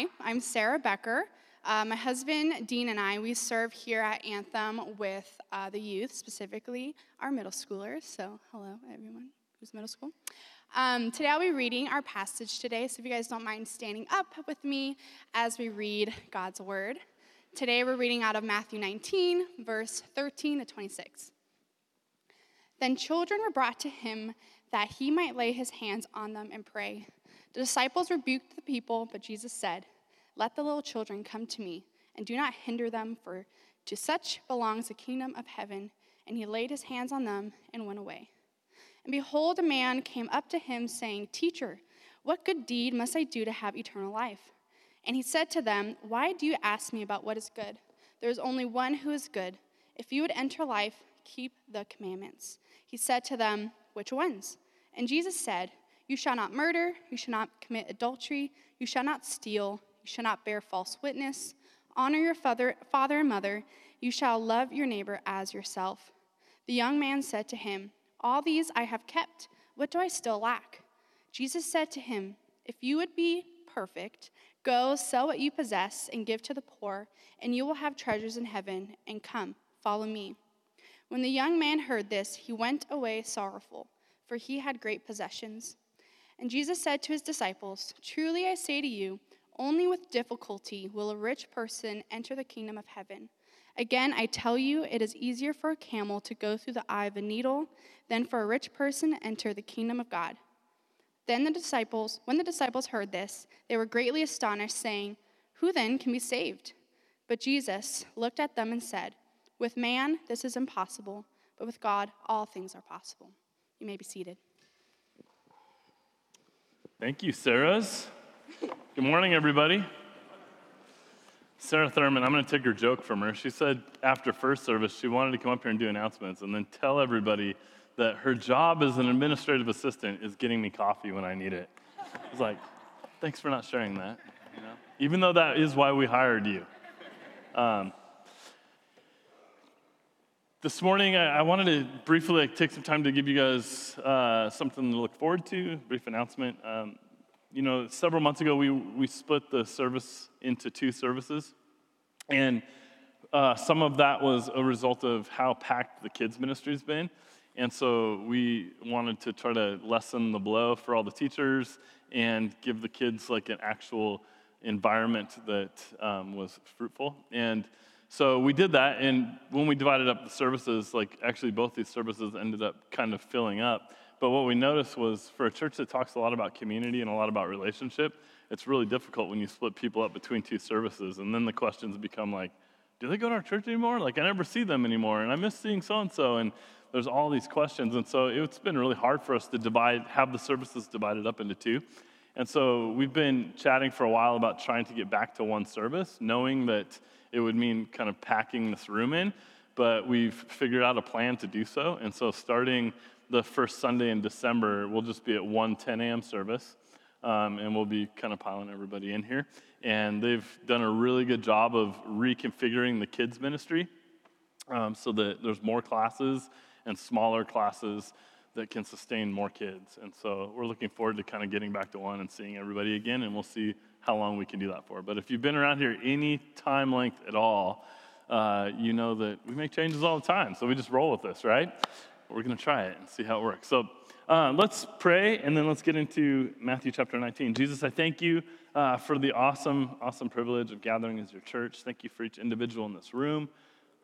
Hi, I'm Sarah Becker. Uh, my husband, Dean, and I, we serve here at Anthem with uh, the youth, specifically our middle schoolers. So, hello, everyone who's middle school. Um, today I'll be reading our passage today, so if you guys don't mind standing up with me as we read God's Word. Today we're reading out of Matthew 19, verse 13 to 26. Then children were brought to him that he might lay his hands on them and pray. The disciples rebuked the people, but Jesus said, Let the little children come to me, and do not hinder them, for to such belongs the kingdom of heaven. And he laid his hands on them and went away. And behold, a man came up to him, saying, Teacher, what good deed must I do to have eternal life? And he said to them, Why do you ask me about what is good? There is only one who is good. If you would enter life, keep the commandments. He said to them, Which ones? And Jesus said, You shall not murder, you shall not commit adultery, you shall not steal, you shall not bear false witness, honor your father, father and mother, you shall love your neighbor as yourself. The young man said to him, All these I have kept. What do I still lack? Jesus said to him, If you would be perfect, go sell what you possess and give to the poor, and you will have treasures in heaven, and come, follow me. When the young man heard this, he went away sorrowful, for he had great possessions. And Jesus said to his disciples, Truly I say to you, only with difficulty will a rich person enter the kingdom of heaven. Again, I tell you, it is easier for a camel to go through the eye of a needle than for a rich person to enter the kingdom of God. Then the disciples, when the disciples heard this, they were greatly astonished, saying, Who then can be saved? But Jesus looked at them and said, with man, this is impossible, but with God, all things are possible. You may be seated. Thank you, Sarah's. Good morning, everybody. Sarah Thurman, I'm going to take her joke from her. She said after first service, she wanted to come up here and do announcements and then tell everybody that her job as an administrative assistant is getting me coffee when I need it. I was like, thanks for not sharing that. You know? Even though that is why we hired you. Um, this morning, I, I, wanted to briefly like, take some time to give you guys uh, something to look forward to, brief announcement. Um, you know, several months ago, we, we split the service into two services. And uh, some of that was a result of how packed the kids' ministry's been. And so we wanted to try to lessen the blow for all the teachers and give the kids like an actual environment that um, was fruitful. And so we did that, and when we divided up the services, like actually both these services ended up kind of filling up. But what we noticed was for a church that talks a lot about community and a lot about relationship, it's really difficult when you split people up between two services. And then the questions become like, do they go to our church anymore? Like, I never see them anymore, and I miss seeing so and so. And there's all these questions. And so it's been really hard for us to divide, have the services divided up into two. And so we've been chatting for a while about trying to get back to one service, knowing that it would mean kind of packing this room in, but we've figured out a plan to do so. And so, starting the first Sunday in December, we'll just be at 1 10 a.m. service, um, and we'll be kind of piling everybody in here. And they've done a really good job of reconfiguring the kids' ministry um, so that there's more classes and smaller classes that can sustain more kids. And so we're looking forward to kind of getting back to one and seeing everybody again, and we'll see how long we can do that for. But if you've been around here any time length at all, uh, you know that we make changes all the time. So we just roll with this, right? We're going to try it and see how it works. So uh, let's pray and then let's get into Matthew chapter 19. Jesus, I thank you uh, for the awesome, awesome privilege of gathering as your church. Thank you for each individual in this room.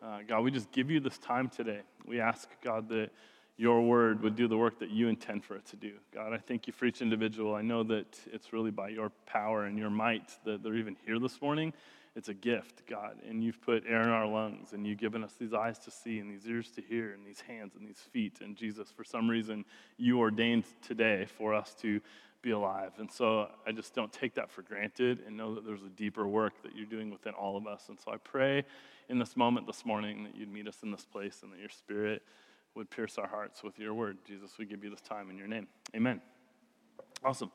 Uh, God, we just give you this time today. We ask, God, that your word would do the work that you intend for it to do. God, I thank you for each individual. I know that it's really by your power and your might that they're even here this morning. It's a gift, God, and you've put air in our lungs, and you've given us these eyes to see, and these ears to hear, and these hands and these feet. And Jesus, for some reason, you ordained today for us to be alive. And so I just don't take that for granted and know that there's a deeper work that you're doing within all of us. And so I pray in this moment this morning that you'd meet us in this place and that your spirit would pierce our hearts with your word. Jesus, we give you this time in your name. Amen. Awesome.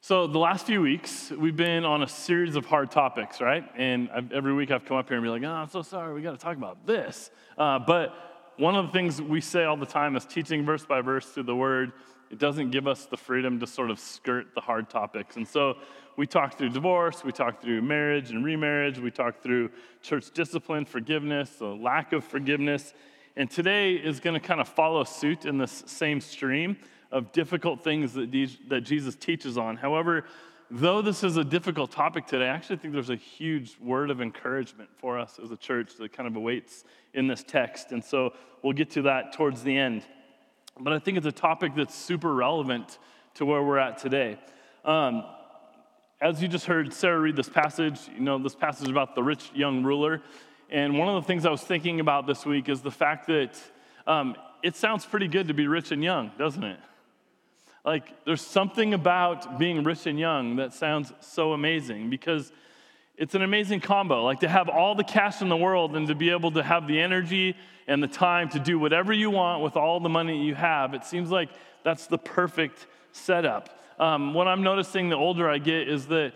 So, the last few weeks, we've been on a series of hard topics, right? And I've, every week I've come up here and be like, oh, I'm so sorry, we got to talk about this. Uh, but one of the things we say all the time is teaching verse by verse through the word it doesn't give us the freedom to sort of skirt the hard topics. And so we talk through divorce, we talk through marriage and remarriage, we talk through church discipline, forgiveness, the lack of forgiveness. And today is going to kind of follow suit in this same stream of difficult things that, that Jesus teaches on. However, though this is a difficult topic today, I actually think there's a huge word of encouragement for us as a church that kind of awaits in this text. And so we'll get to that towards the end. But I think it's a topic that's super relevant to where we're at today. Um, as you just heard Sarah read this passage, you know, this passage about the rich young ruler. And one of the things I was thinking about this week is the fact that um, it sounds pretty good to be rich and young, doesn't it? Like, there's something about being rich and young that sounds so amazing because it's an amazing combo. Like, to have all the cash in the world and to be able to have the energy and the time to do whatever you want with all the money you have, it seems like that's the perfect setup. Um, what I'm noticing the older I get is that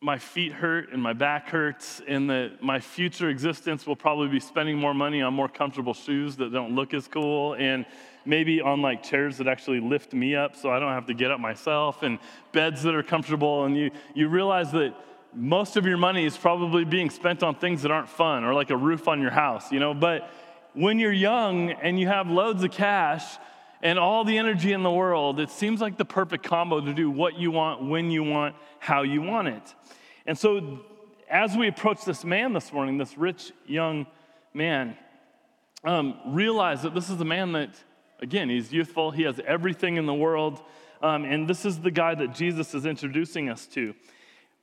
my feet hurt and my back hurts, and that my future existence will probably be spending more money on more comfortable shoes that don't look as cool, and maybe on like chairs that actually lift me up so I don't have to get up myself, and beds that are comfortable. And you, you realize that most of your money is probably being spent on things that aren't fun or like a roof on your house, you know. But when you're young and you have loads of cash, and all the energy in the world, it seems like the perfect combo to do what you want, when you want, how you want it. And so, as we approach this man this morning, this rich young man, um, realize that this is a man that, again, he's youthful, he has everything in the world, um, and this is the guy that Jesus is introducing us to.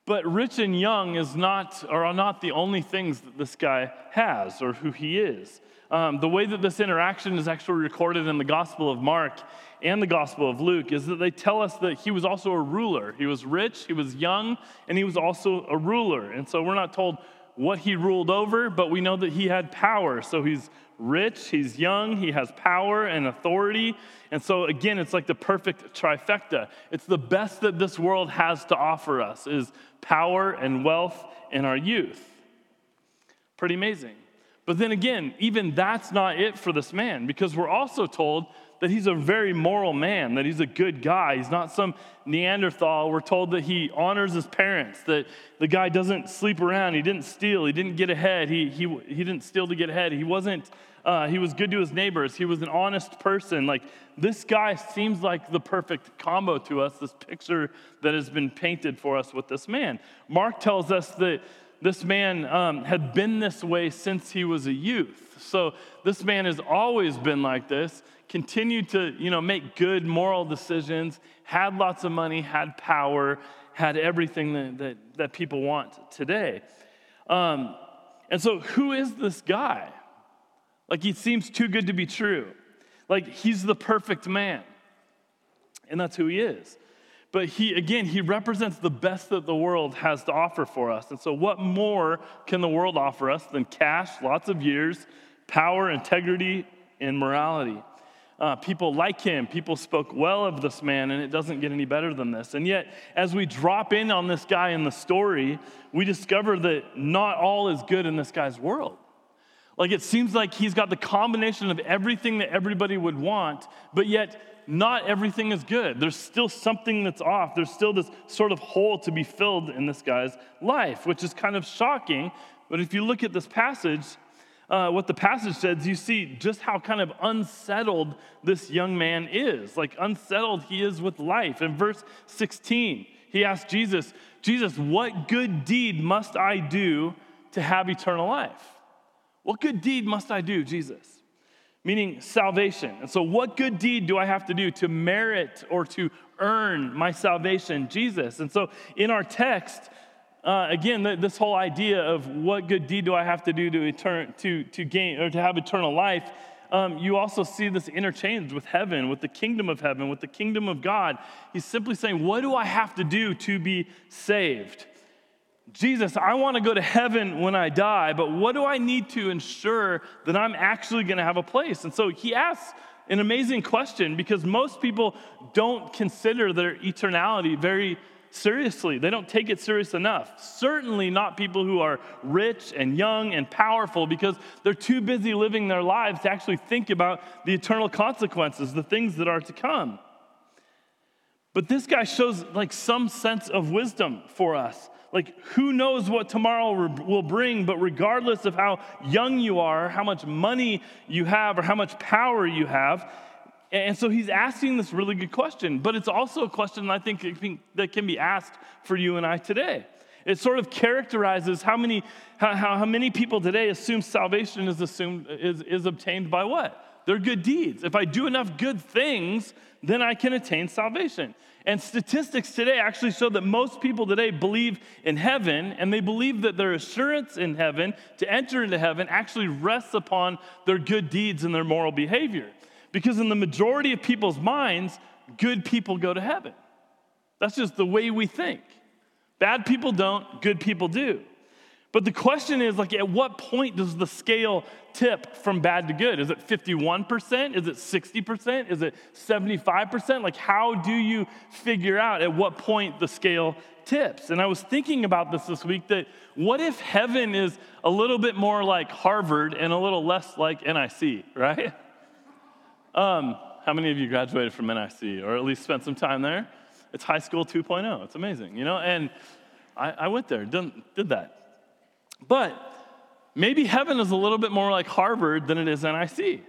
But rich and young is not, or are not the only things that this guy has or who he is. Um, the way that this interaction is actually recorded in the Gospel of Mark and the Gospel of Luke is that they tell us that he was also a ruler. He was rich, he was young, and he was also a ruler. And so we're not told what he ruled over, but we know that he had power. So he's rich, he's young, he has power and authority. And so again, it's like the perfect trifecta. It's the best that this world has to offer us is power and wealth in our youth. Pretty amazing. But then again, even that's not it for this man because we're also told that he's a very moral man, that he's a good guy. He's not some Neanderthal. We're told that he honors his parents, that the guy doesn't sleep around. He didn't steal. He didn't get ahead. He, he, he didn't steal to get ahead. He wasn't, uh, he was good to his neighbors. He was an honest person. Like, this guy seems like the perfect combo to us, this picture that has been painted for us with this man. Mark tells us that this man um, had been this way since he was a youth. So this man has always been like this, continued to, you know, make good moral decisions, had lots of money, had power, had everything that, that, that people want today. Um, and so who is this guy? Like he seems too good to be true. Like he's the perfect man. And that's who he is. But he, again, he represents the best that the world has to offer for us. And so, what more can the world offer us than cash, lots of years, power, integrity, and morality? Uh, people like him, people spoke well of this man, and it doesn't get any better than this. And yet, as we drop in on this guy in the story, we discover that not all is good in this guy's world. Like it seems like he's got the combination of everything that everybody would want, but yet not everything is good. There's still something that's off. There's still this sort of hole to be filled in this guy's life, which is kind of shocking. But if you look at this passage, uh, what the passage says, you see just how kind of unsettled this young man is. Like unsettled he is with life. In verse 16, he asks Jesus, Jesus, what good deed must I do to have eternal life? What good deed must I do, Jesus? meaning salvation. And so, what good deed do I have to do to merit or to earn my salvation? Jesus. And so, in our text, uh, again, this whole idea of what good deed do I have to do to, etern- to, to gain or to have eternal life, um, you also see this interchange with heaven, with the kingdom of heaven, with the kingdom of God. He's simply saying, What do I have to do to be saved? Jesus, I want to go to heaven when I die, but what do I need to ensure that I'm actually going to have a place? And so he asks an amazing question because most people don't consider their eternality very seriously. They don't take it serious enough. Certainly not people who are rich and young and powerful because they're too busy living their lives to actually think about the eternal consequences, the things that are to come. But this guy shows like some sense of wisdom for us. Like, who knows what tomorrow will bring, but regardless of how young you are, how much money you have, or how much power you have, and so he's asking this really good question, but it's also a question I think that can be asked for you and I today. It sort of characterizes how many, how, how many people today assume salvation is, assumed, is, is obtained by what? Their good deeds. If I do enough good things, then I can attain salvation. And statistics today actually show that most people today believe in heaven, and they believe that their assurance in heaven to enter into heaven actually rests upon their good deeds and their moral behavior. Because in the majority of people's minds, good people go to heaven. That's just the way we think. Bad people don't, good people do. But the question is like at what point does the scale tip from bad to good? Is it 51%? Is it 60%? Is it 75%? Like how do you figure out at what point the scale tips? And I was thinking about this this week that what if heaven is a little bit more like Harvard and a little less like NIC, right? Um, how many of you graduated from NIC or at least spent some time there? It's high school 2.0. It's amazing, you know? And I, I went there, did, did that. But maybe heaven is a little bit more like Harvard than it is NIC.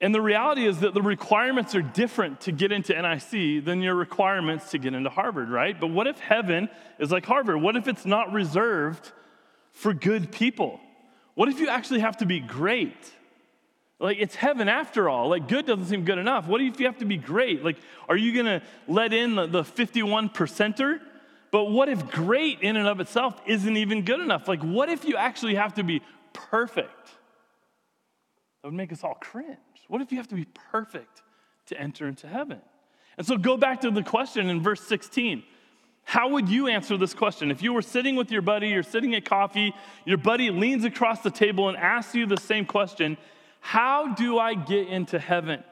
And the reality is that the requirements are different to get into NIC than your requirements to get into Harvard, right? But what if heaven is like Harvard? What if it's not reserved for good people? What if you actually have to be great? Like, it's heaven after all. Like, good doesn't seem good enough. What if you have to be great? Like, are you going to let in the, the 51 percenter? But what if great in and of itself isn't even good enough? Like, what if you actually have to be perfect? That would make us all cringe. What if you have to be perfect to enter into heaven? And so go back to the question in verse 16. How would you answer this question? If you were sitting with your buddy, you're sitting at coffee, your buddy leans across the table and asks you the same question, how do I get into heaven?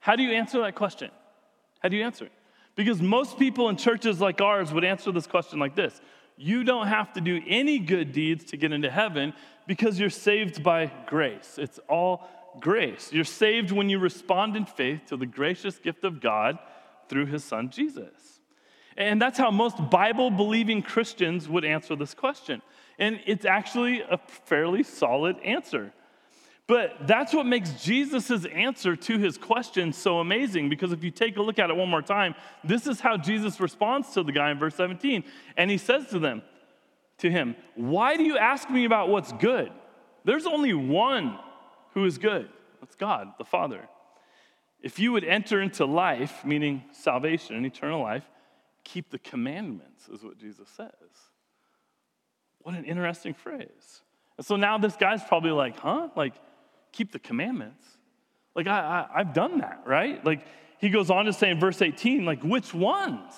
How do you answer that question? How do you answer it? Because most people in churches like ours would answer this question like this You don't have to do any good deeds to get into heaven because you're saved by grace. It's all grace. You're saved when you respond in faith to the gracious gift of God through his son Jesus. And that's how most Bible believing Christians would answer this question. And it's actually a fairly solid answer. But that's what makes Jesus' answer to his question so amazing because if you take a look at it one more time, this is how Jesus responds to the guy in verse 17. And he says to them, to him, Why do you ask me about what's good? There's only one who is good. That's God, the Father. If you would enter into life, meaning salvation and eternal life, keep the commandments, is what Jesus says. What an interesting phrase. And so now this guy's probably like, huh? Like, keep the commandments. Like, I, I, have done that, right? Like, he goes on to say in verse 18, like, which ones?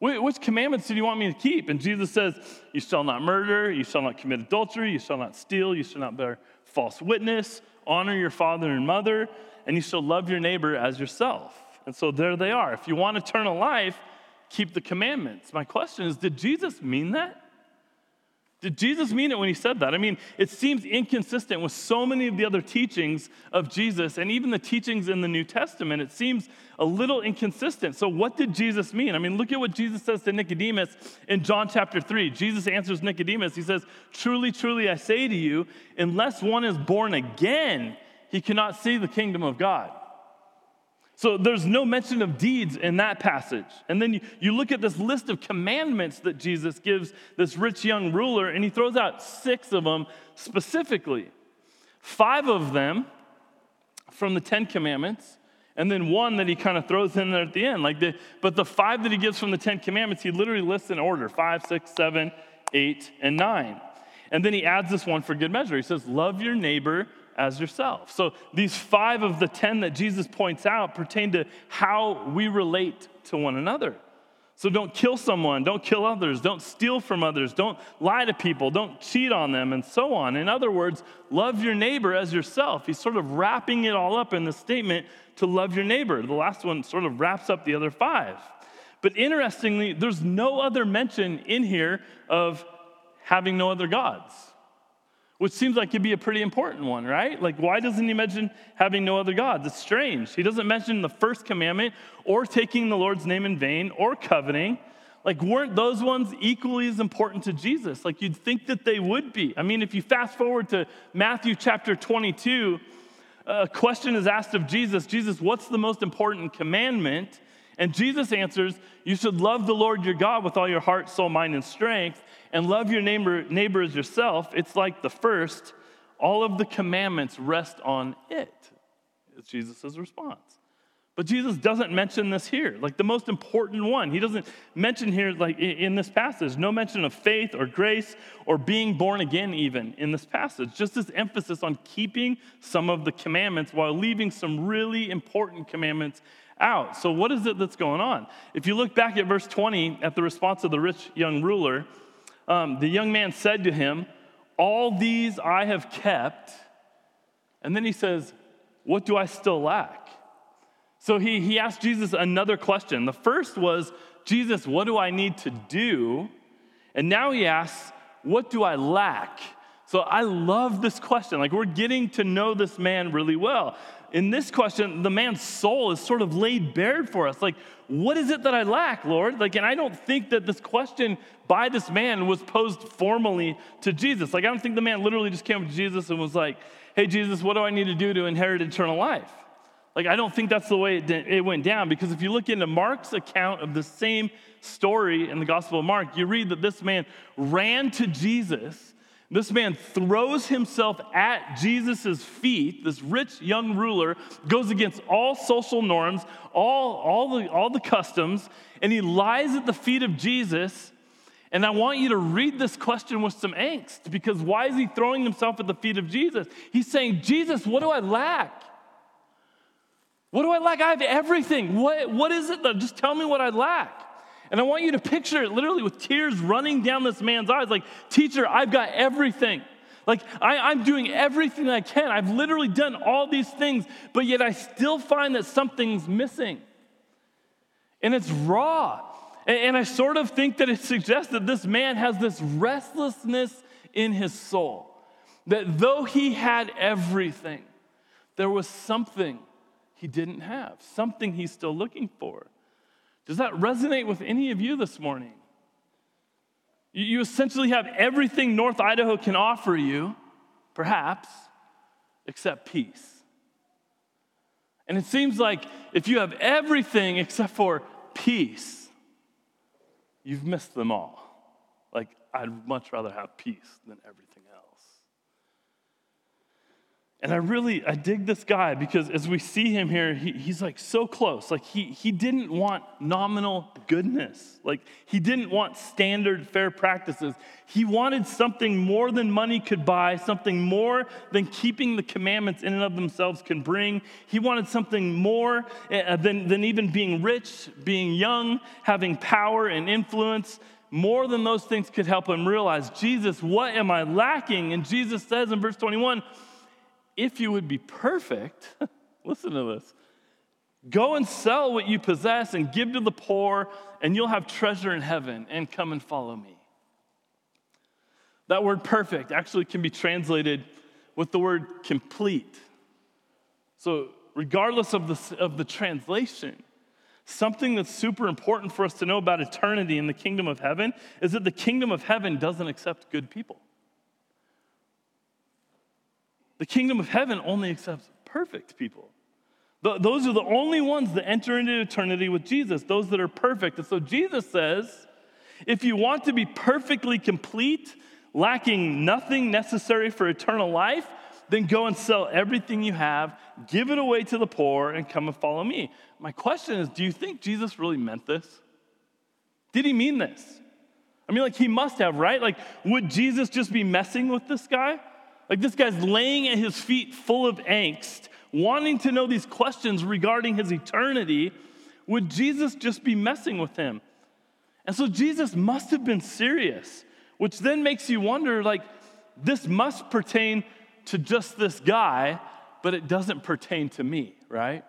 Which commandments do you want me to keep? And Jesus says, You shall not murder, you shall not commit adultery, you shall not steal, you shall not bear false witness, honor your father and mother, and you shall love your neighbor as yourself. And so there they are. If you want eternal life, keep the commandments. My question is Did Jesus mean that? Did Jesus mean it when he said that? I mean, it seems inconsistent with so many of the other teachings of Jesus and even the teachings in the New Testament. It seems a little inconsistent. So, what did Jesus mean? I mean, look at what Jesus says to Nicodemus in John chapter 3. Jesus answers Nicodemus. He says, Truly, truly, I say to you, unless one is born again, he cannot see the kingdom of God. So there's no mention of deeds in that passage. And then you, you look at this list of commandments that Jesus gives this rich young ruler, and he throws out six of them specifically. Five of them from the Ten Commandments, and then one that he kind of throws in there at the end. Like the, but the five that he gives from the Ten Commandments, he literally lists in order five, six, seven, eight, and nine. And then he adds this one for good measure. He says, Love your neighbor as yourself. So these five of the 10 that Jesus points out pertain to how we relate to one another. So don't kill someone, don't kill others, don't steal from others, don't lie to people, don't cheat on them, and so on. In other words, love your neighbor as yourself. He's sort of wrapping it all up in the statement to love your neighbor. The last one sort of wraps up the other five. But interestingly, there's no other mention in here of having no other gods, which seems like it'd be a pretty important one, right? Like, why doesn't he mention having no other gods? It's strange. He doesn't mention the first commandment or taking the Lord's name in vain or coveting. Like, weren't those ones equally as important to Jesus? Like, you'd think that they would be. I mean, if you fast forward to Matthew chapter 22, a question is asked of Jesus Jesus, what's the most important commandment? And Jesus answers, You should love the Lord your God with all your heart, soul, mind, and strength, and love your neighbor, neighbor as yourself. It's like the first. All of the commandments rest on it, is Jesus' response. But Jesus doesn't mention this here, like the most important one. He doesn't mention here, like in this passage, no mention of faith or grace or being born again, even in this passage. Just this emphasis on keeping some of the commandments while leaving some really important commandments out. So, what is it that's going on? If you look back at verse 20, at the response of the rich young ruler, um, the young man said to him, All these I have kept. And then he says, What do I still lack? So he, he asked Jesus another question. The first was, Jesus, what do I need to do? And now he asks, What do I lack? So I love this question. Like, we're getting to know this man really well. In this question, the man's soul is sort of laid bare for us. Like, what is it that I lack, Lord? Like, and I don't think that this question by this man was posed formally to Jesus. Like, I don't think the man literally just came to Jesus and was like, Hey, Jesus, what do I need to do to inherit eternal life? Like, I don't think that's the way it, it went down because if you look into Mark's account of the same story in the Gospel of Mark, you read that this man ran to Jesus this man throws himself at Jesus' feet. This rich young ruler goes against all social norms, all, all, the, all the customs, and he lies at the feet of Jesus. And I want you to read this question with some angst because why is he throwing himself at the feet of Jesus? He's saying, Jesus, what do I lack? What do I lack? I have everything. What, what is it just tell me what I lack? And I want you to picture it literally with tears running down this man's eyes like, Teacher, I've got everything. Like, I, am doing everything I can. I've literally done all these things, but yet I still find that something's missing. And it's raw. And, and I sort of think that it suggests that this man has this restlessness in his soul. That though he had everything, there was something he didn't have, something he's still looking for. Does that resonate with any of you this morning? You essentially have everything North Idaho can offer you, perhaps, except peace. And it seems like if you have everything except for peace, you've missed them all. Like, I'd much rather have peace than everything. And I really, I dig this guy because as we see him here, he, he's like so close. Like he, he didn't want nominal goodness. Like he didn't want standard fair practices. He wanted something more than money could buy, something more than keeping the commandments in and of themselves can bring. He wanted something more eh, than, than even being rich, being young, having power and influence. More than those things could help him realize, Jesus, what am I lacking? And Jesus says in verse 21, if you would be perfect, listen to this. Go and sell what you possess and give to the poor, and you'll have treasure in heaven, and come and follow me. That word perfect actually can be translated with the word complete. So, regardless of the, of the translation, something that's super important for us to know about eternity in the kingdom of heaven is that the kingdom of heaven doesn't accept good people. The kingdom of heaven only accepts perfect people. Those are the only ones that enter into eternity with Jesus, those that are perfect. And so Jesus says, if you want to be perfectly complete, lacking nothing necessary for eternal life, then go and sell everything you have, give it away to the poor, and come and follow me. My question is do you think Jesus really meant this? Did he mean this? I mean, like, he must have, right? Like, would Jesus just be messing with this guy? Like this guy's laying at his feet full of angst, wanting to know these questions regarding his eternity. Would Jesus just be messing with him? And so Jesus must have been serious, which then makes you wonder like, this must pertain to just this guy, but it doesn't pertain to me, right?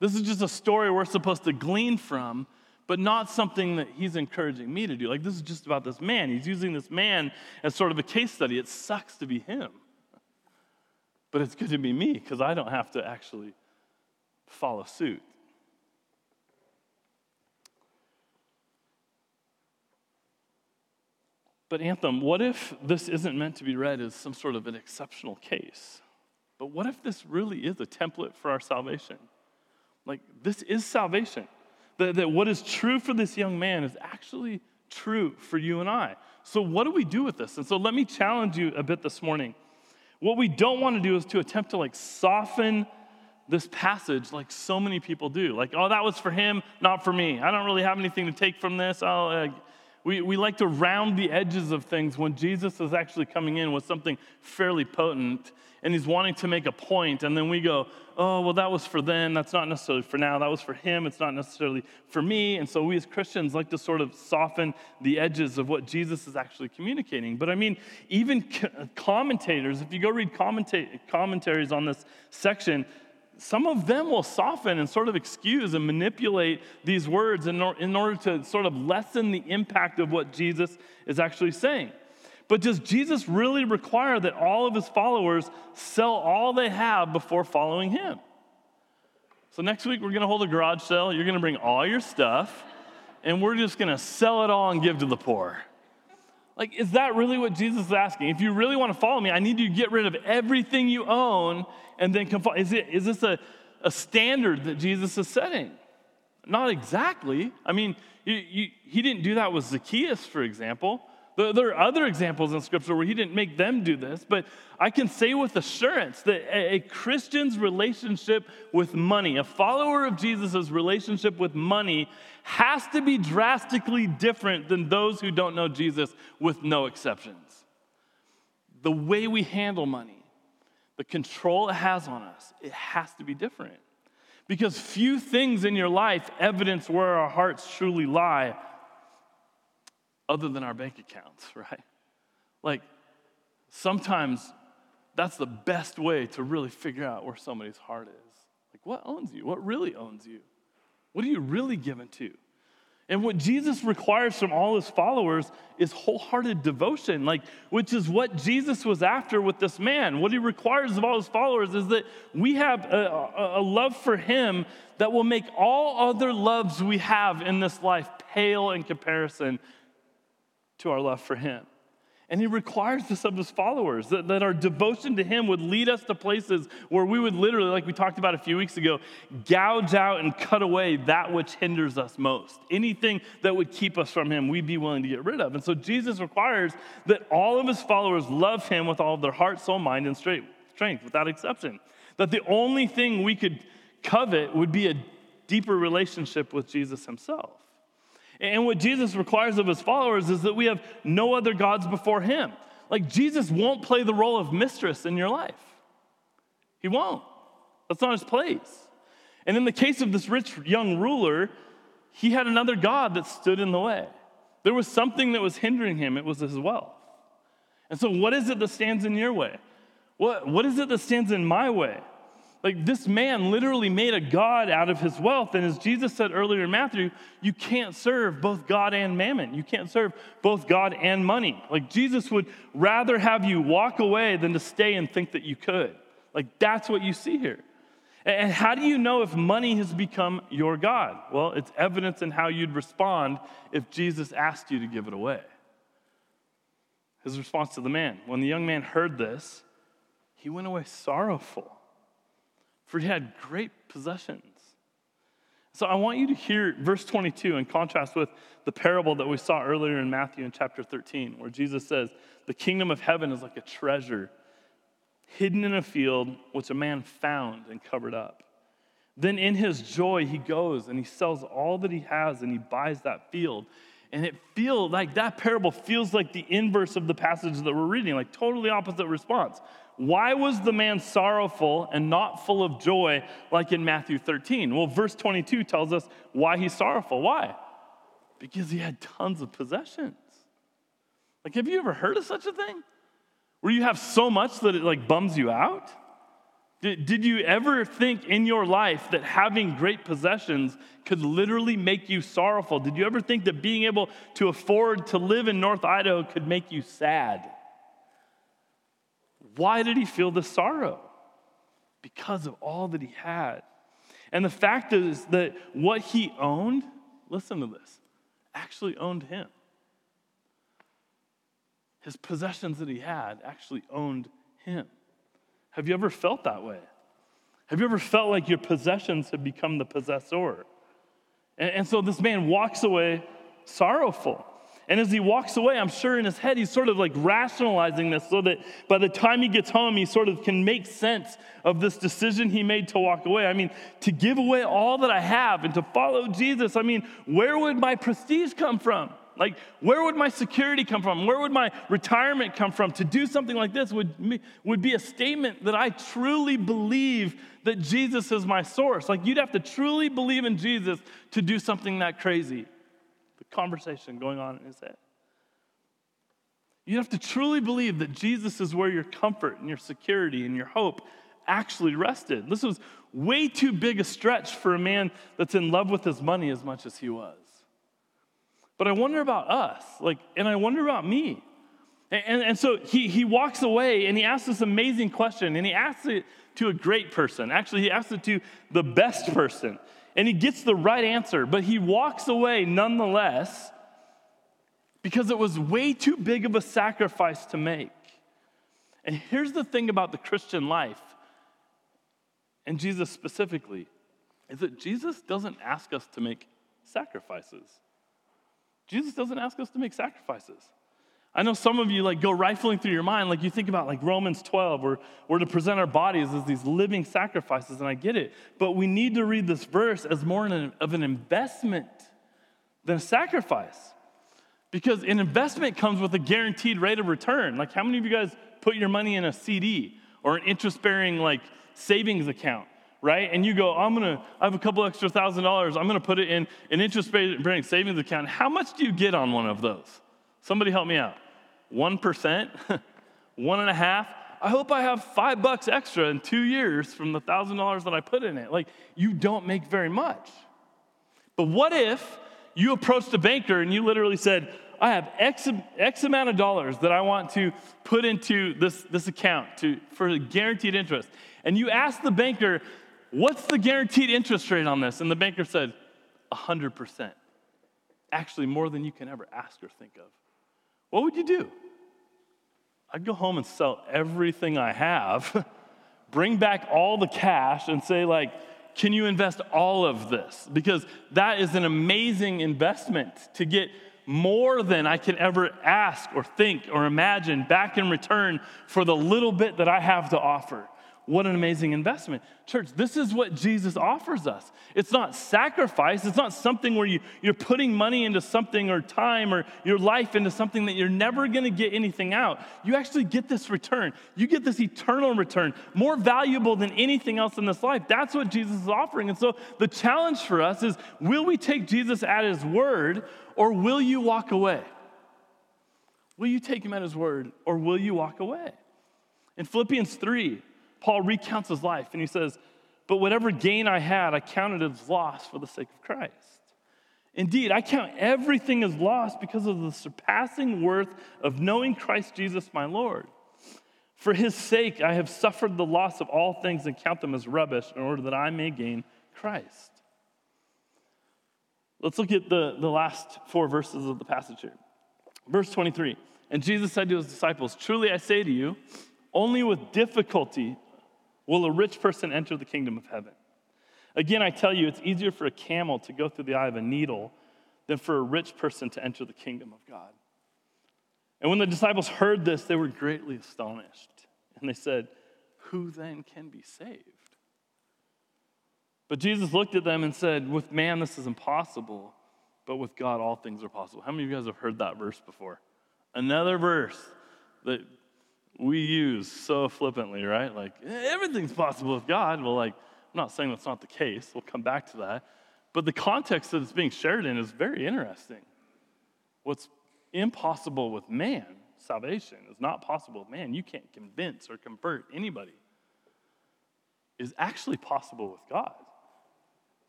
This is just a story we're supposed to glean from, but not something that he's encouraging me to do. Like, this is just about this man. He's using this man as sort of a case study. It sucks to be him, but it's good to be me because I don't have to actually follow suit. But, Anthem, what if this isn't meant to be read as some sort of an exceptional case? But what if this really is a template for our salvation? Like, this is salvation. That, that what is true for this young man is actually true for you and I. So, what do we do with this? And so, let me challenge you a bit this morning. What we don't want to do is to attempt to like soften this passage like so many people do. Like, oh, that was for him, not for me. I don't really have anything to take from this. Oh, uh, we, we like to round the edges of things when Jesus is actually coming in with something fairly potent and he's wanting to make a point, and then we go, oh, well, that was for then, that's not necessarily for now, that was for him, it's not necessarily for me. And so we as Christians like to sort of soften the edges of what Jesus is actually communicating. But I mean, even commentators, if you go read commenta- commentaries on this section, some of them will soften and sort of excuse and manipulate these words in, or, in order to sort of lessen the impact of what Jesus is actually saying. But does Jesus really require that all of his followers sell all they have before following him? So next week we're going to hold a garage sale. You're going to bring all your stuff, and we're just going to sell it all and give to the poor. Like, is that really what Jesus is asking? If you really want to follow me, I need you to get rid of everything you own and then come follow. Is, it, is this a, a standard that Jesus is setting? Not exactly. I mean, you, you, he didn't do that with Zacchaeus, for example. There are other examples in Scripture where he didn't make them do this, but I can say with assurance that a Christian's relationship with money, a follower of Jesus' relationship with money, has to be drastically different than those who don't know Jesus, with no exceptions. The way we handle money, the control it has on us, it has to be different. Because few things in your life evidence where our hearts truly lie other than our bank accounts, right? Like, sometimes that's the best way to really figure out where somebody's heart is. Like, what owns you? What really owns you? What are you really given to? And what Jesus requires from all his followers is wholehearted devotion, like which is what Jesus was after with this man. What he requires of all his followers is that we have a, a, a love for him that will make all other loves we have in this life pale in comparison to our love for Him. And He requires this of His followers that, that our devotion to Him would lead us to places where we would literally, like we talked about a few weeks ago, gouge out and cut away that which hinders us most. Anything that would keep us from Him, we'd be willing to get rid of. And so Jesus requires that all of His followers love Him with all of their heart, soul, mind, and strength, without exception. That the only thing we could covet would be a deeper relationship with Jesus Himself. And what Jesus requires of his followers is that we have no other gods before him. Like Jesus won't play the role of mistress in your life. He won't. That's not his place. And in the case of this rich young ruler, he had another God that stood in the way. There was something that was hindering him, it was his wealth. And so, what is it that stands in your way? What, what is it that stands in my way? Like this man literally made a God out of his wealth. And as Jesus said earlier in Matthew, you can't serve both God and mammon. You can't serve both God and money. Like Jesus would rather have you walk away than to stay and think that you could. Like that's what you see here. And how do you know if money has become your God? Well, it's evidence in how you'd respond if Jesus asked you to give it away. His response to the man when the young man heard this, he went away sorrowful for he had great possessions. So I want you to hear verse 22 in contrast with the parable that we saw earlier in Matthew in chapter 13, where Jesus says, The kingdom of heaven is like a treasure hidden in a field, which a man found and covered up. Then in his joy, he goes and he sells all that he has and he buys that field. And it feels like that parable feels like the inverse of the passage that we're reading, like totally opposite response. Why was the man sorrowful and not full of joy like in Matthew 13? Well, verse 22 tells us why he's sorrowful. Why? Because he had tons of possessions. Like, have you ever heard of such a thing? Where you have so much that it like bums you out? Did, did you ever think in your life that having great possessions could literally make you sorrowful? Did you ever think that being able to afford to live in North Idaho could make you sad? Why did he feel the sorrow? Because of all that he had. And the fact is that what he owned, listen to this, actually owned him. His possessions that he had actually owned him. Have you ever felt that way? Have you ever felt like your possessions have become the possessor? And, and so this man walks away sorrowful. And as he walks away, I'm sure in his head, he's sort of like rationalizing this so that by the time he gets home, he sort of can make sense of this decision he made to walk away. I mean, to give away all that I have and to follow Jesus, I mean, where would my prestige come from? Like, where would my security come from? Where would my retirement come from? To do something like this would, would be a statement that I truly believe that Jesus is my source. Like, you'd have to truly believe in Jesus to do something that crazy. Conversation going on in his head. You have to truly believe that Jesus is where your comfort and your security and your hope actually rested. This was way too big a stretch for a man that's in love with his money as much as he was. But I wonder about us, like, and I wonder about me. And, and so he, he walks away and he asks this amazing question, and he asks it to a great person. Actually, he asks it to the best person, and he gets the right answer, but he walks away nonetheless because it was way too big of a sacrifice to make. And here's the thing about the Christian life, and Jesus specifically, is that Jesus doesn't ask us to make sacrifices. Jesus doesn't ask us to make sacrifices. I know some of you like go rifling through your mind, like you think about like Romans 12, where we're to present our bodies as these living sacrifices, and I get it. But we need to read this verse as more of an investment than a sacrifice. Because an investment comes with a guaranteed rate of return. Like, how many of you guys put your money in a CD or an interest bearing like savings account? right? And you go, I'm gonna, I have a couple extra thousand dollars, I'm gonna put it in an interest bearing savings account. How much do you get on one of those? Somebody help me out. 1%? one and a half? I hope I have five bucks extra in two years from the thousand dollars that I put in it. Like, you don't make very much. But what if you approached a banker and you literally said, I have X, X amount of dollars that I want to put into this, this account to, for guaranteed interest. And you ask the banker, What's the guaranteed interest rate on this? And the banker said, 100%. Actually, more than you can ever ask or think of. What would you do? I'd go home and sell everything I have, bring back all the cash, and say, like, can you invest all of this? Because that is an amazing investment to get more than I can ever ask or think or imagine back in return for the little bit that I have to offer. What an amazing investment. Church, this is what Jesus offers us. It's not sacrifice, it's not something where you, you're putting money into something or time or your life into something that you're never gonna get anything out. You actually get this return. You get this eternal return, more valuable than anything else in this life. That's what Jesus is offering. And so the challenge for us is will we take Jesus at his word or will you walk away? Will you take him at his word or will you walk away? In Philippians 3, Paul recounts his life and he says, But whatever gain I had, I counted as loss for the sake of Christ. Indeed, I count everything as loss because of the surpassing worth of knowing Christ Jesus my Lord. For his sake, I have suffered the loss of all things and count them as rubbish in order that I may gain Christ. Let's look at the, the last four verses of the passage here. Verse 23 And Jesus said to his disciples, Truly I say to you, only with difficulty Will a rich person enter the kingdom of heaven? Again, I tell you, it's easier for a camel to go through the eye of a needle than for a rich person to enter the kingdom of God. And when the disciples heard this, they were greatly astonished. And they said, Who then can be saved? But Jesus looked at them and said, With man, this is impossible, but with God, all things are possible. How many of you guys have heard that verse before? Another verse that we use so flippantly, right? Like, eh, everything's possible with God. Well, like, I'm not saying that's not the case. We'll come back to that. But the context that it's being shared in is very interesting. What's impossible with man, salvation, is not possible with man. You can't convince or convert anybody. is actually possible with God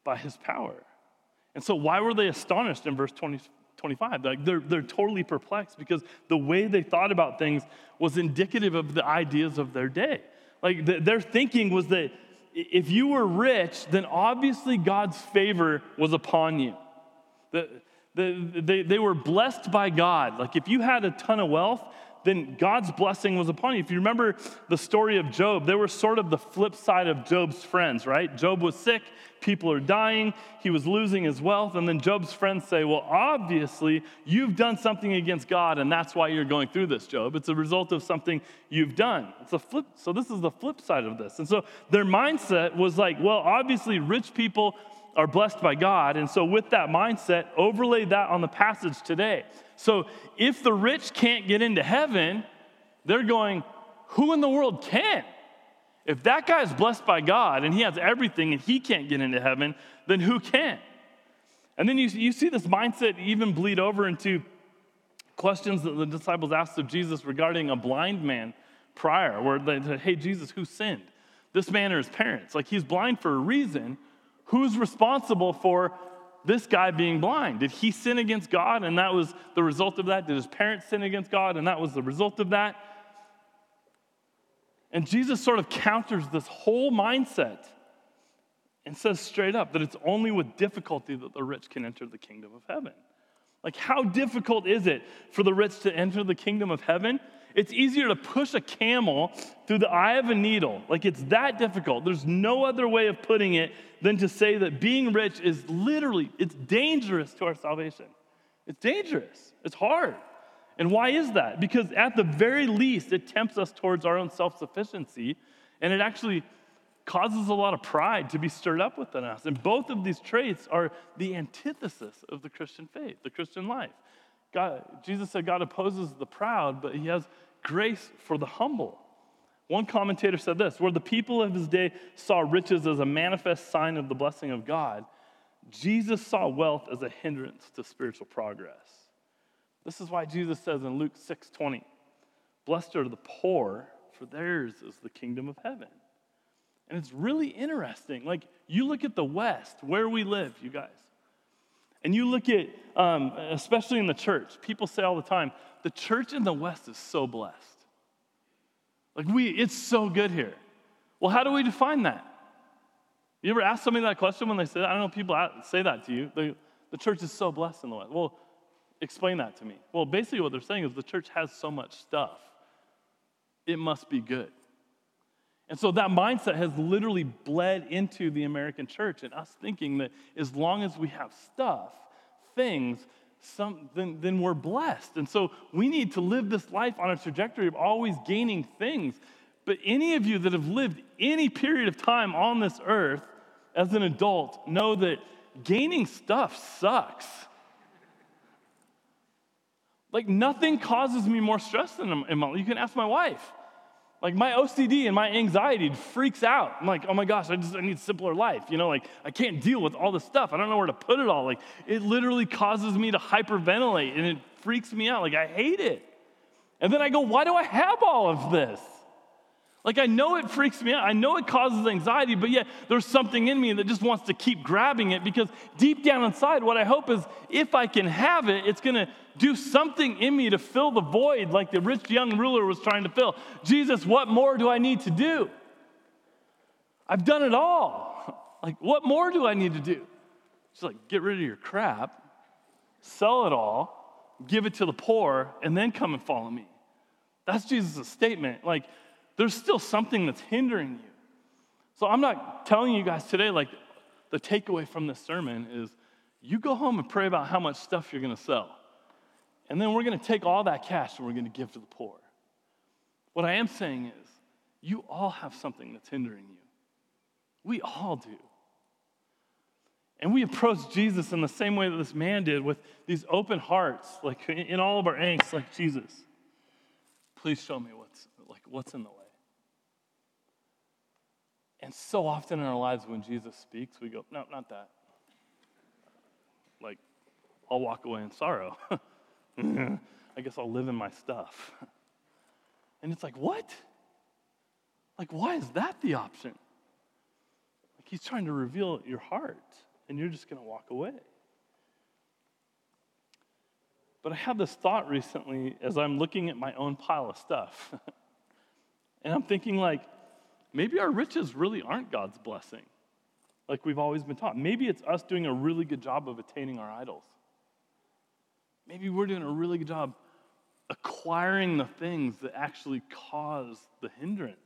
by his power. And so, why were they astonished in verse 20, 25? Like they're, they're totally perplexed because the way they thought about things was indicative of the ideas of their day. Like the, their thinking was that if you were rich, then obviously God's favor was upon you. The, the, they, they were blessed by God. Like if you had a ton of wealth, then God's blessing was upon you. If you remember the story of Job, they were sort of the flip side of Job's friends, right? Job was sick, people are dying, he was losing his wealth, and then Job's friends say, Well, obviously, you've done something against God, and that's why you're going through this, Job. It's a result of something you've done. It's a flip, so this is the flip side of this. And so their mindset was like, Well, obviously, rich people are blessed by God. And so, with that mindset, overlay that on the passage today. So, if the rich can't get into heaven, they're going, Who in the world can? If that guy is blessed by God and he has everything and he can't get into heaven, then who can? And then you, you see this mindset even bleed over into questions that the disciples asked of Jesus regarding a blind man prior, where they said, Hey, Jesus, who sinned? This man or his parents? Like he's blind for a reason. Who's responsible for this guy being blind? Did he sin against God and that was the result of that? Did his parents sin against God and that was the result of that? And Jesus sort of counters this whole mindset and says straight up that it's only with difficulty that the rich can enter the kingdom of heaven. Like, how difficult is it for the rich to enter the kingdom of heaven? It's easier to push a camel through the eye of a needle. Like it's that difficult. There's no other way of putting it than to say that being rich is literally it's dangerous to our salvation. It's dangerous. It's hard. And why is that? Because at the very least it tempts us towards our own self-sufficiency and it actually causes a lot of pride to be stirred up within us. And both of these traits are the antithesis of the Christian faith, the Christian life. God, Jesus said God opposes the proud, but he has grace for the humble. One commentator said this where the people of his day saw riches as a manifest sign of the blessing of God, Jesus saw wealth as a hindrance to spiritual progress. This is why Jesus says in Luke 6:20, "Blessed are the poor, for theirs is the kingdom of heaven." And it's really interesting. Like you look at the West, where we live, you guys, and you look at, um, especially in the church, people say all the time, the church in the West is so blessed. Like, we, it's so good here. Well, how do we define that? You ever ask somebody that question when they say that? I don't know people say that to you. The, the church is so blessed in the West. Well, explain that to me. Well, basically, what they're saying is the church has so much stuff, it must be good. And so that mindset has literally bled into the American church and us thinking that as long as we have stuff, things, some, then, then we're blessed. And so we need to live this life on a trajectory of always gaining things. But any of you that have lived any period of time on this earth as an adult know that gaining stuff sucks. Like nothing causes me more stress than you can ask my wife. Like my OCD and my anxiety freaks out. I'm like, oh my gosh, I just I need simpler life. You know, like I can't deal with all this stuff. I don't know where to put it all. Like it literally causes me to hyperventilate and it freaks me out. Like I hate it. And then I go, why do I have all of this? Like, I know it freaks me out. I know it causes anxiety, but yet there's something in me that just wants to keep grabbing it because deep down inside, what I hope is if I can have it, it's going to do something in me to fill the void like the rich young ruler was trying to fill. Jesus, what more do I need to do? I've done it all. Like, what more do I need to do? She's like, get rid of your crap, sell it all, give it to the poor, and then come and follow me. That's Jesus' statement. Like, there's still something that's hindering you. So I'm not telling you guys today, like, the takeaway from this sermon is you go home and pray about how much stuff you're going to sell. And then we're going to take all that cash and we're going to give to the poor. What I am saying is, you all have something that's hindering you. We all do. And we approach Jesus in the same way that this man did with these open hearts, like in all of our angst, like Jesus. Please show me what's like what's in the way. And so often in our lives, when Jesus speaks, we go, no, not that. Like, I'll walk away in sorrow. I guess I'll live in my stuff. And it's like, what? Like, why is that the option? Like, he's trying to reveal your heart, and you're just going to walk away. But I had this thought recently as I'm looking at my own pile of stuff. and I'm thinking, like, maybe our riches really aren't God's blessing, like we've always been taught. Maybe it's us doing a really good job of attaining our idols. Maybe we're doing a really good job acquiring the things that actually cause the hindrance.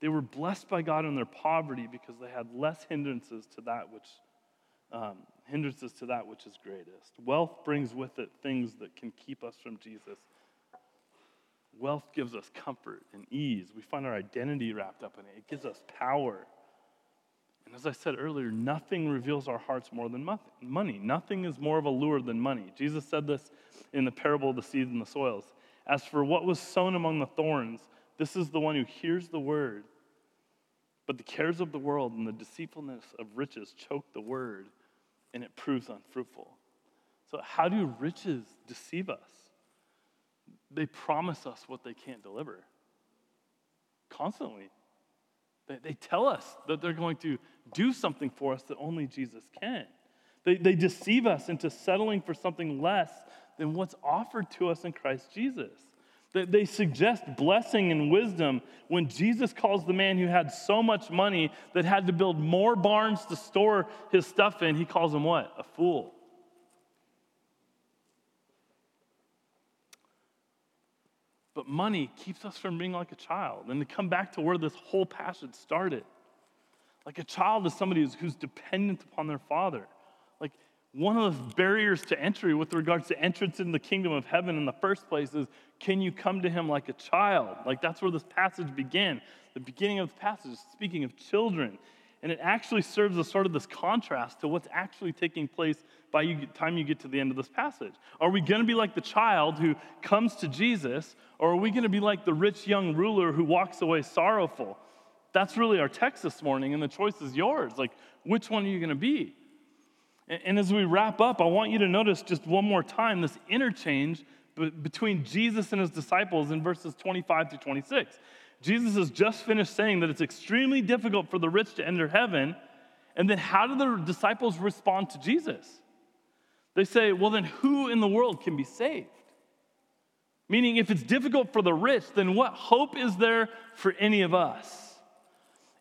They were blessed by God in their poverty because they had less hindrances to that which um, hindrances to that which is greatest. Wealth brings with it things that can keep us from Jesus. Wealth gives us comfort and ease. We find our identity wrapped up in it. It gives us power. And as I said earlier, nothing reveals our hearts more than money. Nothing is more of a lure than money. Jesus said this in the parable of the seeds and the soils. As for what was sown among the thorns, this is the one who hears the word, but the cares of the world and the deceitfulness of riches choke the word, and it proves unfruitful. So, how do riches deceive us? They promise us what they can't deliver constantly. They, they tell us that they're going to do something for us that only Jesus can. They, they deceive us into settling for something less than what's offered to us in Christ Jesus. They, they suggest blessing and wisdom when Jesus calls the man who had so much money that had to build more barns to store his stuff in, he calls him what? A fool. But money keeps us from being like a child. And to come back to where this whole passage started, like a child is somebody who's, who's dependent upon their father. Like one of the barriers to entry with regards to entrance in the kingdom of heaven in the first place is can you come to him like a child? Like that's where this passage began. The beginning of the passage is speaking of children. And it actually serves as sort of this contrast to what's actually taking place by the time you get to the end of this passage. Are we going to be like the child who comes to Jesus, or are we going to be like the rich young ruler who walks away sorrowful? That's really our text this morning, and the choice is yours. Like, which one are you going to be? And, as we wrap up, I want you to notice just one more time this interchange between Jesus and his disciples in verses 25 to 26. Jesus has just finished saying that it's extremely difficult for the rich to enter heaven. And then how do the disciples respond to Jesus? They say, well, then who in the world can be saved? Meaning, if it's difficult for the rich, then what hope is there for any of us?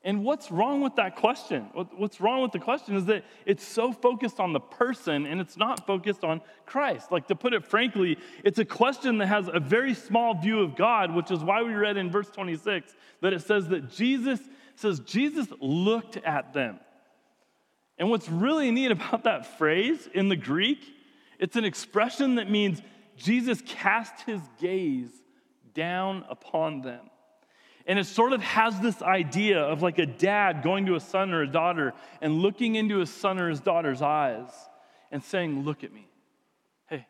And what's wrong with that question? What's wrong with the question is that it's so focused on the person and it's not focused on Christ. Like to put it frankly, it's a question that has a very small view of God, which is why we read in verse 26 that it says that Jesus says Jesus looked at them. And what's really neat about that phrase in the Greek, it's an expression that means Jesus cast his gaze down upon them. And it sort of has this idea of like a dad going to a son or a daughter and looking into his son or his daughter's eyes and saying, Look at me. Hey,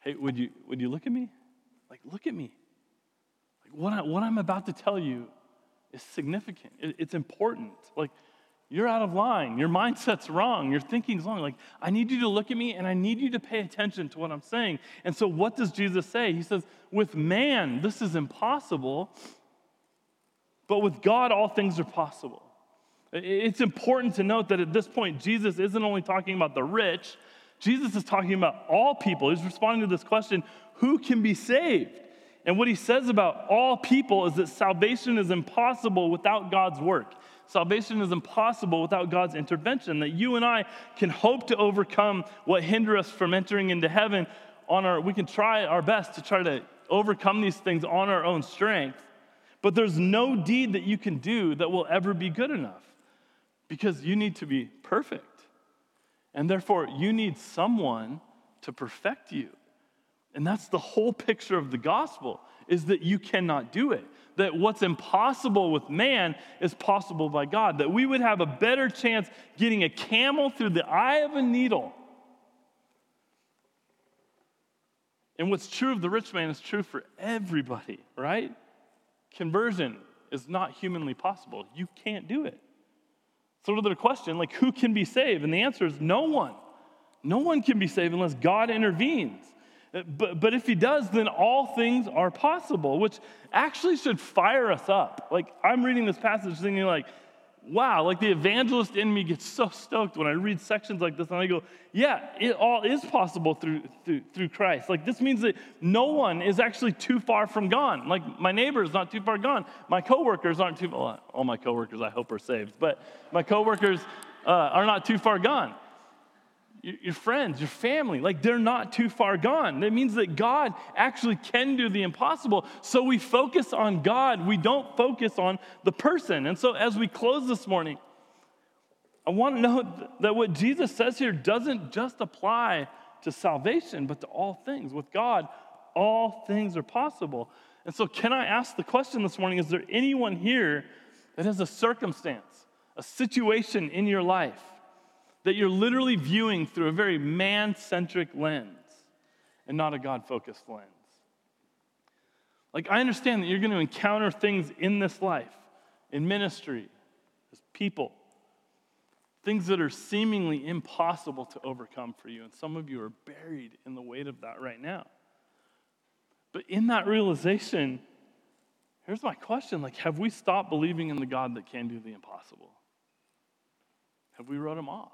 hey, would you, would you look at me? Like, look at me. Like, what, I, what I'm about to tell you is significant, it, it's important. Like, you're out of line. Your mindset's wrong. Your thinking's wrong. Like, I need you to look at me and I need you to pay attention to what I'm saying. And so, what does Jesus say? He says, With man, this is impossible, but with God, all things are possible. It's important to note that at this point, Jesus isn't only talking about the rich, Jesus is talking about all people. He's responding to this question who can be saved? And what he says about all people is that salvation is impossible without God's work. Salvation is impossible without God's intervention. That you and I can hope to overcome what hinder us from entering into heaven on our we can try our best to try to overcome these things on our own strength. But there's no deed that you can do that will ever be good enough because you need to be perfect. And therefore, you need someone to perfect you. And that's the whole picture of the gospel is that you cannot do it. That what's impossible with man is possible by God. That we would have a better chance getting a camel through the eye of a needle. And what's true of the rich man is true for everybody, right? Conversion is not humanly possible. You can't do it. So, to the question, like, who can be saved? And the answer is no one. No one can be saved unless God intervenes. But, but if he does, then all things are possible, which actually should fire us up. Like, I'm reading this passage thinking, like, wow, like the evangelist in me gets so stoked when I read sections like this, and I go, yeah, it all is possible through, through, through Christ. Like, this means that no one is actually too far from gone. Like, my neighbor is not too far gone. My coworkers aren't too, well, all my coworkers I hope are saved, but my coworkers uh, are not too far gone your friends, your family, like they're not too far gone. That means that God actually can do the impossible. So we focus on God, we don't focus on the person. And so as we close this morning, I want to know that what Jesus says here doesn't just apply to salvation, but to all things. With God, all things are possible. And so, can I ask the question this morning is there anyone here that has a circumstance, a situation in your life? That you're literally viewing through a very man centric lens and not a God focused lens. Like, I understand that you're going to encounter things in this life, in ministry, as people, things that are seemingly impossible to overcome for you. And some of you are buried in the weight of that right now. But in that realization, here's my question like, have we stopped believing in the God that can do the impossible? Have we wrote him off?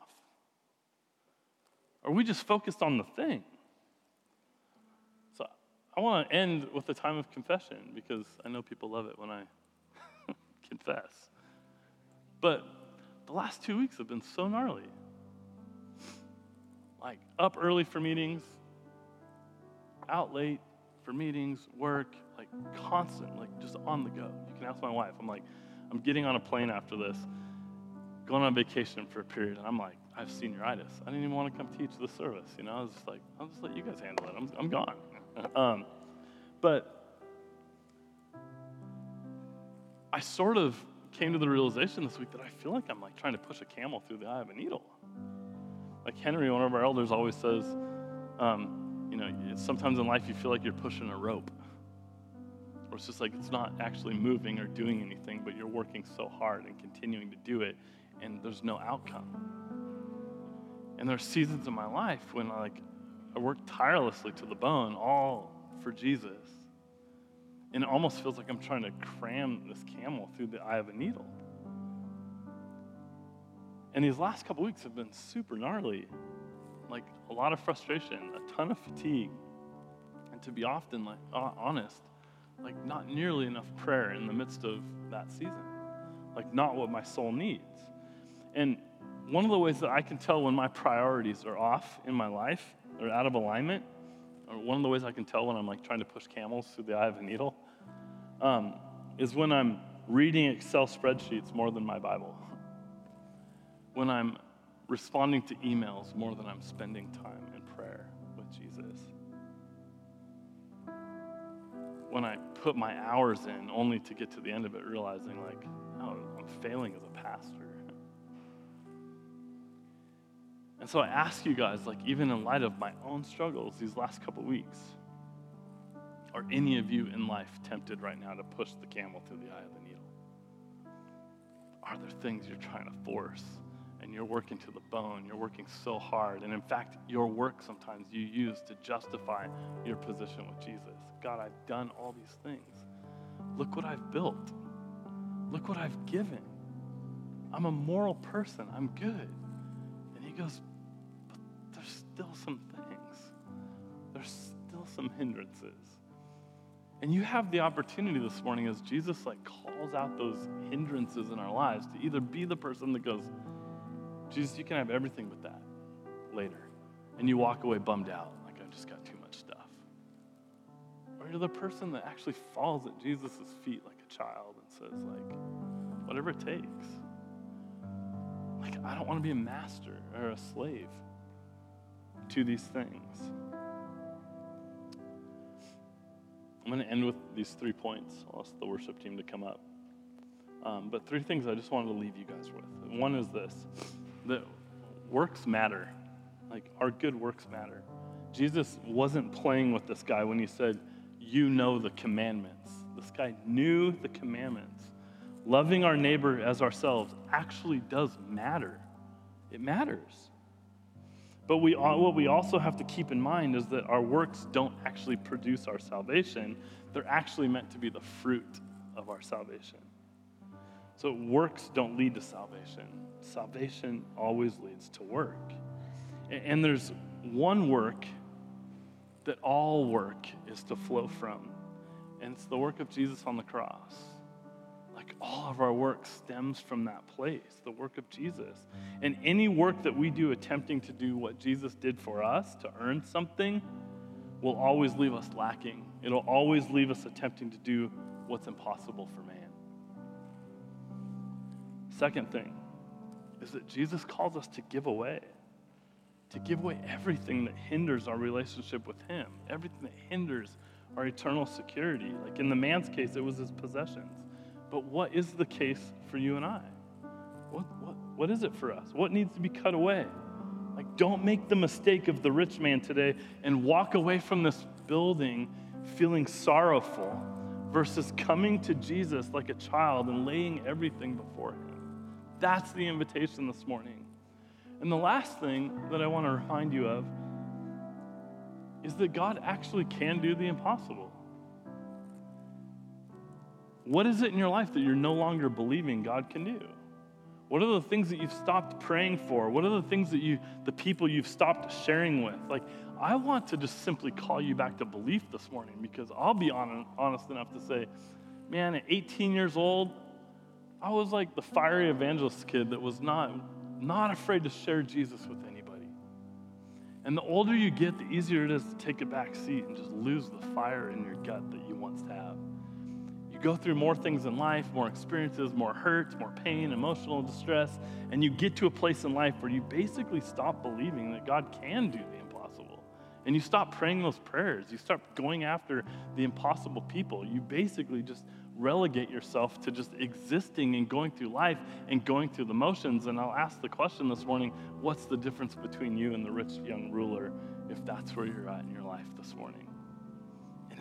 Are we just focused on the thing? So I want to end with a time of confession because I know people love it when I confess. But the last two weeks have been so gnarly. Like up early for meetings, out late for meetings, work, like constant, like just on the go. You can ask my wife. I'm like, I'm getting on a plane after this, going on vacation for a period, and I'm like, I have senioritis. I didn't even want to come teach the service. You know, I was just like, I'll just let you guys handle it. I'm, I'm gone. um, but I sort of came to the realization this week that I feel like I'm like trying to push a camel through the eye of a needle. Like Henry, one of our elders, always says, um, you know, sometimes in life you feel like you're pushing a rope. Or it's just like it's not actually moving or doing anything, but you're working so hard and continuing to do it, and there's no outcome. And there are seasons in my life when like I work tirelessly to the bone, all for Jesus. And it almost feels like I'm trying to cram this camel through the eye of a needle. And these last couple weeks have been super gnarly. Like a lot of frustration, a ton of fatigue. And to be often like honest, like not nearly enough prayer in the midst of that season. Like not what my soul needs. And one of the ways that I can tell when my priorities are off in my life or out of alignment, or one of the ways I can tell when I'm like trying to push camels through the eye of a needle, um, is when I'm reading Excel spreadsheets more than my Bible. When I'm responding to emails more than I'm spending time in prayer with Jesus. When I put my hours in only to get to the end of it realizing, like, oh, I'm failing as a pastor And so I ask you guys, like, even in light of my own struggles these last couple weeks, are any of you in life tempted right now to push the camel through the eye of the needle? Are there things you're trying to force and you're working to the bone? You're working so hard. And in fact, your work sometimes you use to justify your position with Jesus. God, I've done all these things. Look what I've built. Look what I've given. I'm a moral person. I'm good. And he goes, still some things, there's still some hindrances. And you have the opportunity this morning as Jesus like calls out those hindrances in our lives to either be the person that goes, Jesus, you can have everything but that later. And you walk away bummed out, like I've just got too much stuff. Or you're the person that actually falls at Jesus' feet like a child and says, like, whatever it takes. Like, I don't want to be a master or a slave to these things. I'm going to end with these three points. I'll ask the worship team to come up. Um, but three things I just wanted to leave you guys with. One is this that works matter. Like, our good works matter. Jesus wasn't playing with this guy when he said, You know the commandments. This guy knew the commandments. Loving our neighbor as ourselves actually does matter. It matters. But we, what we also have to keep in mind is that our works don't actually produce our salvation, they're actually meant to be the fruit of our salvation. So works don't lead to salvation. Salvation always leads to work. And there's one work that all work is to flow from, and it's the work of Jesus on the cross. All of our work stems from that place, the work of Jesus. And any work that we do attempting to do what Jesus did for us to earn something will always leave us lacking. It'll always leave us attempting to do what's impossible for man. Second thing is that Jesus calls us to give away to give away everything that hinders our relationship with Him, everything that hinders our eternal security. Like in the man's case, it was his possessions. But what is the case for you and I? What, what, what is it for us? What needs to be cut away? Like, don't make the mistake of the rich man today and walk away from this building feeling sorrowful versus coming to Jesus like a child and laying everything before Him. That's the invitation this morning. And the last thing that I want to remind you of is that God actually can do the impossible. What is it in your life that you're no longer believing God can do? What are the things that you've stopped praying for? What are the things that you, the people you've stopped sharing with? Like, I want to just simply call you back to belief this morning because I'll be honest enough to say, man, at 18 years old, I was like the fiery evangelist kid that was not not afraid to share Jesus with anybody. And the older you get, the easier it is to take a back seat and just lose the fire in your gut that you once have. Go through more things in life, more experiences, more hurts, more pain, emotional distress, and you get to a place in life where you basically stop believing that God can do the impossible. And you stop praying those prayers. You start going after the impossible people. You basically just relegate yourself to just existing and going through life and going through the motions. And I'll ask the question this morning what's the difference between you and the rich young ruler if that's where you're at in your life this morning?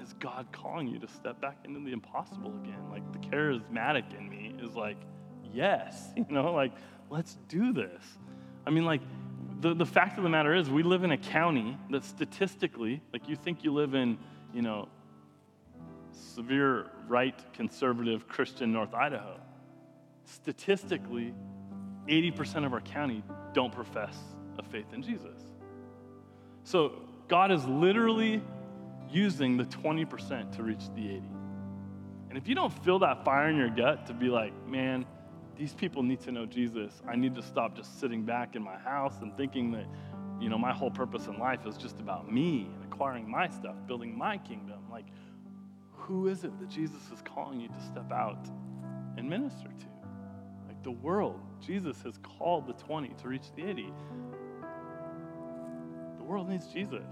Is God calling you to step back into the impossible again? Like the charismatic in me is like, yes, you know, like, let's do this. I mean, like, the, the fact of the matter is, we live in a county that statistically, like, you think you live in, you know, severe right conservative Christian North Idaho. Statistically, 80% of our county don't profess a faith in Jesus. So God is literally using the 20% to reach the 80. And if you don't feel that fire in your gut to be like, man, these people need to know Jesus. I need to stop just sitting back in my house and thinking that, you know, my whole purpose in life is just about me and acquiring my stuff, building my kingdom. Like, who is it that Jesus is calling you to step out and minister to? Like the world, Jesus has called the 20 to reach the 80. The world needs Jesus.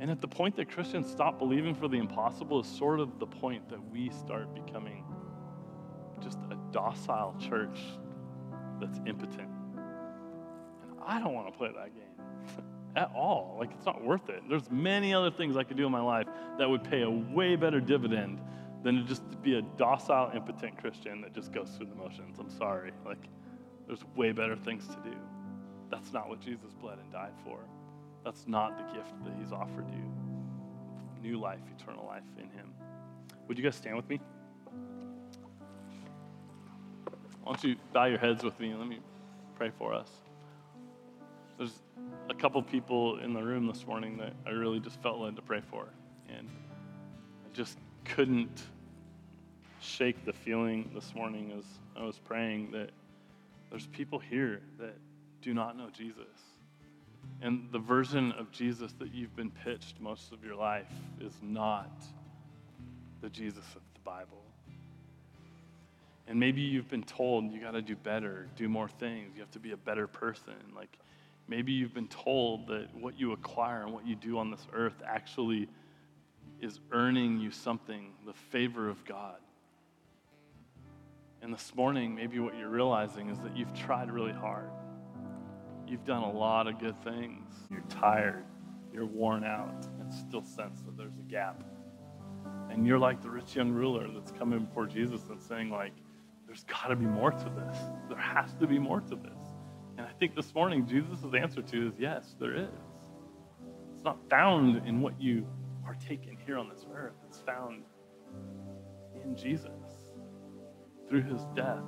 And at the point that Christians stop believing for the impossible is sort of the point that we start becoming just a docile church that's impotent. And I don't want to play that game. at all. Like, it's not worth it. There's many other things I could do in my life that would pay a way better dividend than to just be a docile, impotent Christian that just goes through the motions. I'm sorry. Like, there's way better things to do. That's not what Jesus bled and died for. That's not the gift that he's offered you. New life, eternal life in him. Would you guys stand with me? Why don't you bow your heads with me and let me pray for us. There's a couple people in the room this morning that I really just felt led to pray for. And I just couldn't shake the feeling this morning as I was praying that there's people here that do not know Jesus. And the version of Jesus that you've been pitched most of your life is not the Jesus of the Bible. And maybe you've been told you got to do better, do more things, you have to be a better person. Like, Maybe you've been told that what you acquire and what you do on this earth actually is earning you something, the favor of God. And this morning, maybe what you're realizing is that you've tried really hard. You've done a lot of good things. You're tired. You're worn out and still sense that there's a gap. And you're like the rich young ruler that's coming before Jesus and saying, like, there's got to be more to this. There has to be more to this And I think this morning Jesus' answer to is yes, there is. It's not found in what you partake in here on this earth, it's found in Jesus through his death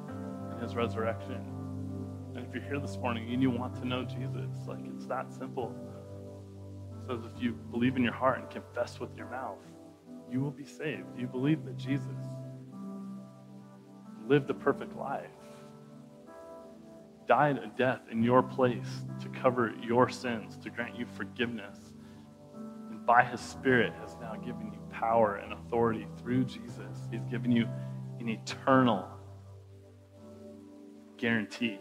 and his resurrection. And if you're here this morning and you want to know Jesus, like it's that simple. It says if you believe in your heart and confess with your mouth, you will be saved. You believe that Jesus lived a perfect life, died a death in your place to cover your sins, to grant you forgiveness, and by his Spirit has now given you power and authority through Jesus. He's given you an eternal guarantee.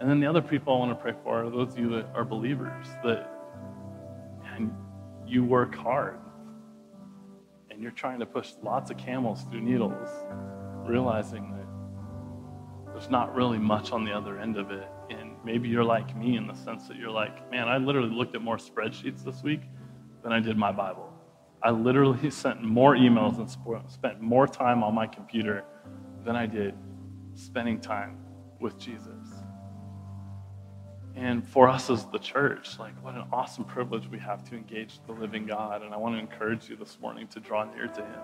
And then the other people I want to pray for are those of you that are believers that and you work hard and you're trying to push lots of camels through needles, realizing that there's not really much on the other end of it. And maybe you're like me in the sense that you're like, man, I literally looked at more spreadsheets this week than I did my Bible. I literally sent more emails and spent more time on my computer than I did spending time with Jesus. And for us as the church, like what an awesome privilege we have to engage the living God. And I want to encourage you this morning to draw near to Him,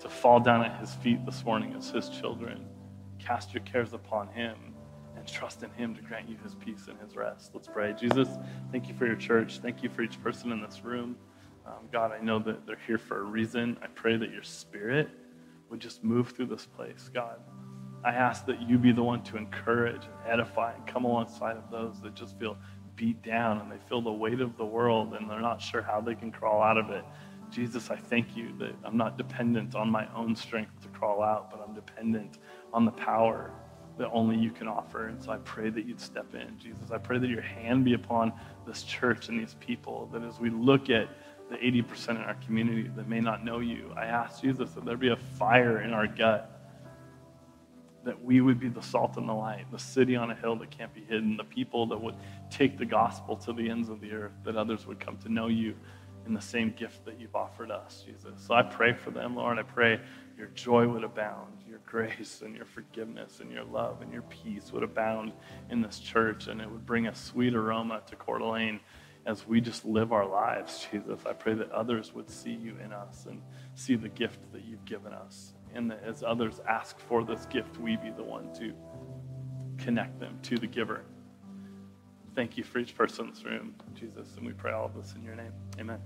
to fall down at His feet this morning as His children. Cast your cares upon Him and trust in Him to grant you His peace and His rest. Let's pray. Jesus, thank you for your church. Thank you for each person in this room. Um, God, I know that they're here for a reason. I pray that your spirit would just move through this place, God. I ask that you be the one to encourage and edify and come alongside of those that just feel beat down and they feel the weight of the world and they're not sure how they can crawl out of it. Jesus, I thank you that I'm not dependent on my own strength to crawl out, but I'm dependent on the power that only you can offer. And so I pray that you'd step in, Jesus. I pray that your hand be upon this church and these people, that as we look at the 80% in our community that may not know you, I ask Jesus that there be a fire in our gut that we would be the salt and the light, the city on a hill that can't be hidden, the people that would take the gospel to the ends of the earth, that others would come to know you in the same gift that you've offered us, Jesus. So I pray for them, Lord. I pray your joy would abound, your grace and your forgiveness and your love and your peace would abound in this church, and it would bring a sweet aroma to Coeur d'Alene as we just live our lives, Jesus. I pray that others would see you in us and see the gift that you've given us and that as others ask for this gift, we be the one to connect them to the giver. Thank you for each person in this room, Jesus, and we pray all of this in your name. Amen.